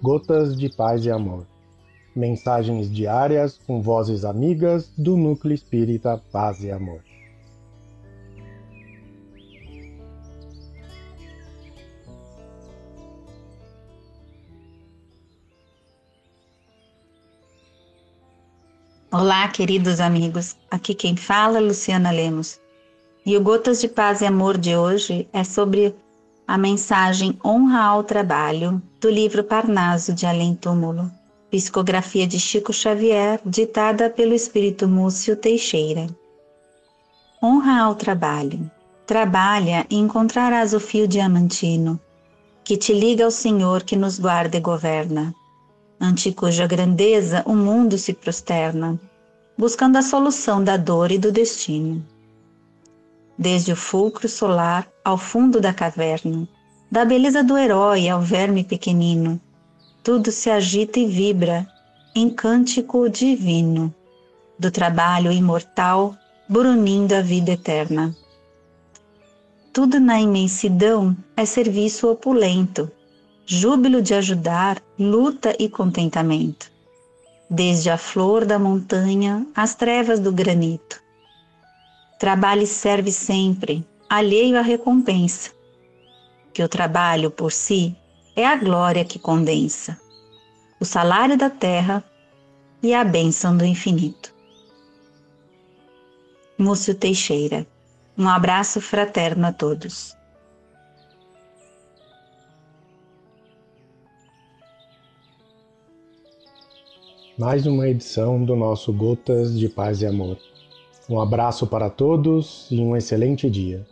Gotas de Paz e Amor. Mensagens diárias com vozes amigas do Núcleo Espírita Paz e Amor. Olá, queridos amigos. Aqui quem fala é Luciana Lemos. E o Gotas de Paz e Amor de hoje é sobre a mensagem Honra ao Trabalho, do livro Parnaso de Além Túmulo, psicografia de Chico Xavier, ditada pelo espírito Múcio Teixeira. Honra ao trabalho. Trabalha e encontrarás o fio diamantino, que te liga ao Senhor que nos guarda e governa, ante cuja grandeza o mundo se prosterna, buscando a solução da dor e do destino desde o fulcro solar ao fundo da caverna, da beleza do herói ao verme pequenino, tudo se agita e vibra em cântico divino, do trabalho imortal brunindo a vida eterna. Tudo na imensidão é serviço opulento, júbilo de ajudar, luta e contentamento. Desde a flor da montanha às trevas do granito, Trabalhe serve sempre, alheio à recompensa, que o trabalho por si é a glória que condensa, o salário da terra e a bênção do infinito. Múcio Teixeira, um abraço fraterno a todos. Mais uma edição do nosso Gotas de Paz e Amor. Um abraço para todos e um excelente dia.